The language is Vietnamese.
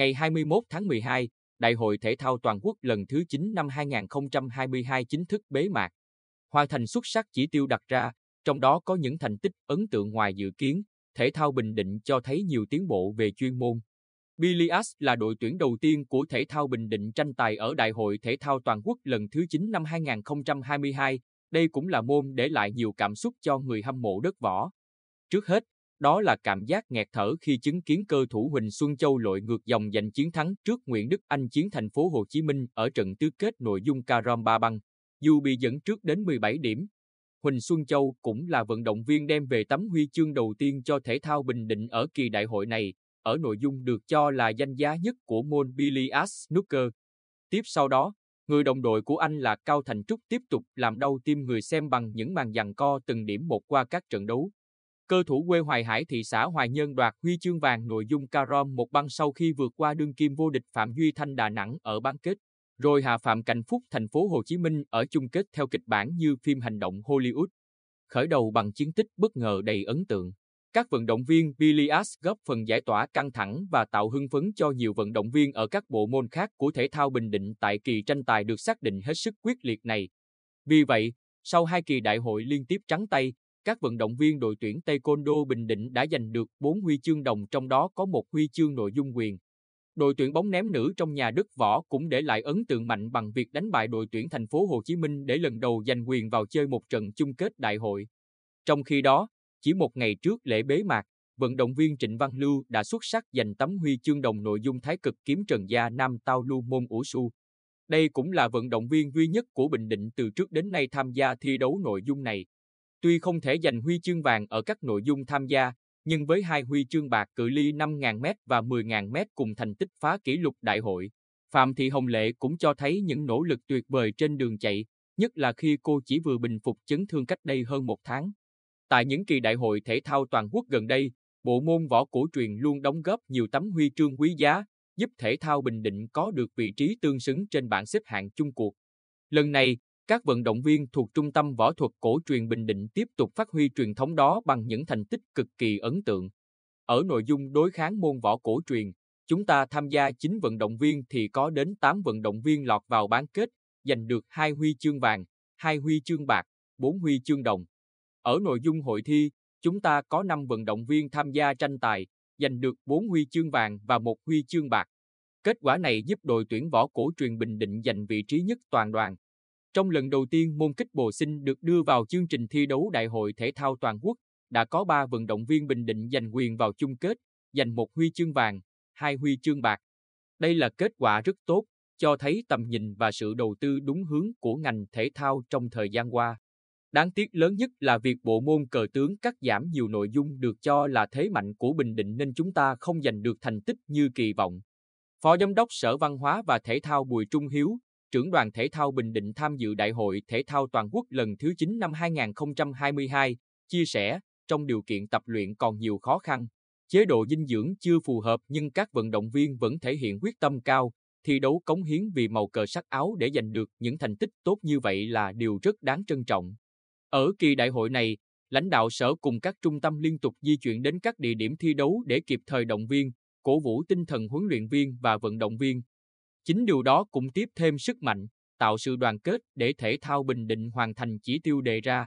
Ngày 21 tháng 12, Đại hội Thể thao Toàn quốc lần thứ 9 năm 2022 chính thức bế mạc. Hoàn thành xuất sắc chỉ tiêu đặt ra, trong đó có những thành tích ấn tượng ngoài dự kiến, thể thao Bình Định cho thấy nhiều tiến bộ về chuyên môn. Bilias là đội tuyển đầu tiên của thể thao Bình Định tranh tài ở Đại hội Thể thao Toàn quốc lần thứ 9 năm 2022. Đây cũng là môn để lại nhiều cảm xúc cho người hâm mộ đất võ. Trước hết, đó là cảm giác nghẹt thở khi chứng kiến cơ thủ Huỳnh Xuân Châu lội ngược dòng giành chiến thắng trước Nguyễn Đức Anh chiến thành phố Hồ Chí Minh ở trận tứ kết nội dung Carom Ba Băng, dù bị dẫn trước đến 17 điểm. Huỳnh Xuân Châu cũng là vận động viên đem về tấm huy chương đầu tiên cho thể thao Bình Định ở kỳ đại hội này, ở nội dung được cho là danh giá nhất của môn Billiard Snooker. Tiếp sau đó, người đồng đội của anh là Cao Thành Trúc tiếp tục làm đau tim người xem bằng những màn giằng co từng điểm một qua các trận đấu. Cơ thủ quê Hoài Hải thị xã Hoài Nhân đoạt huy chương vàng nội dung carom một băng sau khi vượt qua đương kim vô địch Phạm Duy Thanh Đà Nẵng ở bán kết, rồi hạ Phạm Cảnh Phúc thành phố Hồ Chí Minh ở chung kết theo kịch bản như phim hành động Hollywood. Khởi đầu bằng chiến tích bất ngờ đầy ấn tượng. Các vận động viên Bilias góp phần giải tỏa căng thẳng và tạo hưng phấn cho nhiều vận động viên ở các bộ môn khác của thể thao Bình Định tại kỳ tranh tài được xác định hết sức quyết liệt này. Vì vậy, sau hai kỳ đại hội liên tiếp trắng tay, các vận động viên đội tuyển Taekwondo Bình Định đã giành được 4 huy chương đồng trong đó có một huy chương nội dung quyền. Đội tuyển bóng ném nữ trong nhà đất võ cũng để lại ấn tượng mạnh bằng việc đánh bại đội tuyển thành phố Hồ Chí Minh để lần đầu giành quyền vào chơi một trận chung kết đại hội. Trong khi đó, chỉ một ngày trước lễ bế mạc, vận động viên Trịnh Văn Lưu đã xuất sắc giành tấm huy chương đồng nội dung thái cực kiếm trần gia nam tao lưu môn ủ su. Đây cũng là vận động viên duy nhất của Bình Định từ trước đến nay tham gia thi đấu nội dung này. Tuy không thể giành huy chương vàng ở các nội dung tham gia, nhưng với hai huy chương bạc cự ly 5.000m và 10.000m cùng thành tích phá kỷ lục đại hội, Phạm Thị Hồng Lệ cũng cho thấy những nỗ lực tuyệt vời trên đường chạy, nhất là khi cô chỉ vừa bình phục chấn thương cách đây hơn một tháng. Tại những kỳ đại hội thể thao toàn quốc gần đây, bộ môn võ cổ truyền luôn đóng góp nhiều tấm huy chương quý giá, giúp thể thao Bình Định có được vị trí tương xứng trên bảng xếp hạng chung cuộc. Lần này, các vận động viên thuộc Trung tâm Võ thuật Cổ truyền Bình Định tiếp tục phát huy truyền thống đó bằng những thành tích cực kỳ ấn tượng. Ở nội dung đối kháng môn võ cổ truyền, chúng ta tham gia 9 vận động viên thì có đến 8 vận động viên lọt vào bán kết, giành được 2 huy chương vàng, 2 huy chương bạc, 4 huy chương đồng. Ở nội dung hội thi, chúng ta có 5 vận động viên tham gia tranh tài, giành được 4 huy chương vàng và 1 huy chương bạc. Kết quả này giúp đội tuyển võ cổ truyền Bình Định giành vị trí nhất toàn đoàn. Trong lần đầu tiên môn kích bồ sinh được đưa vào chương trình thi đấu Đại hội Thể thao Toàn quốc, đã có 3 vận động viên Bình Định giành quyền vào chung kết, giành một huy chương vàng, hai huy chương bạc. Đây là kết quả rất tốt, cho thấy tầm nhìn và sự đầu tư đúng hướng của ngành thể thao trong thời gian qua. Đáng tiếc lớn nhất là việc bộ môn cờ tướng cắt giảm nhiều nội dung được cho là thế mạnh của Bình Định nên chúng ta không giành được thành tích như kỳ vọng. Phó Giám đốc Sở Văn hóa và Thể thao Bùi Trung Hiếu, trưởng đoàn thể thao Bình Định tham dự Đại hội Thể thao Toàn quốc lần thứ 9 năm 2022, chia sẻ, trong điều kiện tập luyện còn nhiều khó khăn, chế độ dinh dưỡng chưa phù hợp nhưng các vận động viên vẫn thể hiện quyết tâm cao, thi đấu cống hiến vì màu cờ sắc áo để giành được những thành tích tốt như vậy là điều rất đáng trân trọng. Ở kỳ đại hội này, lãnh đạo sở cùng các trung tâm liên tục di chuyển đến các địa điểm thi đấu để kịp thời động viên, cổ vũ tinh thần huấn luyện viên và vận động viên, Chính điều đó cũng tiếp thêm sức mạnh, tạo sự đoàn kết để thể thao Bình Định hoàn thành chỉ tiêu đề ra,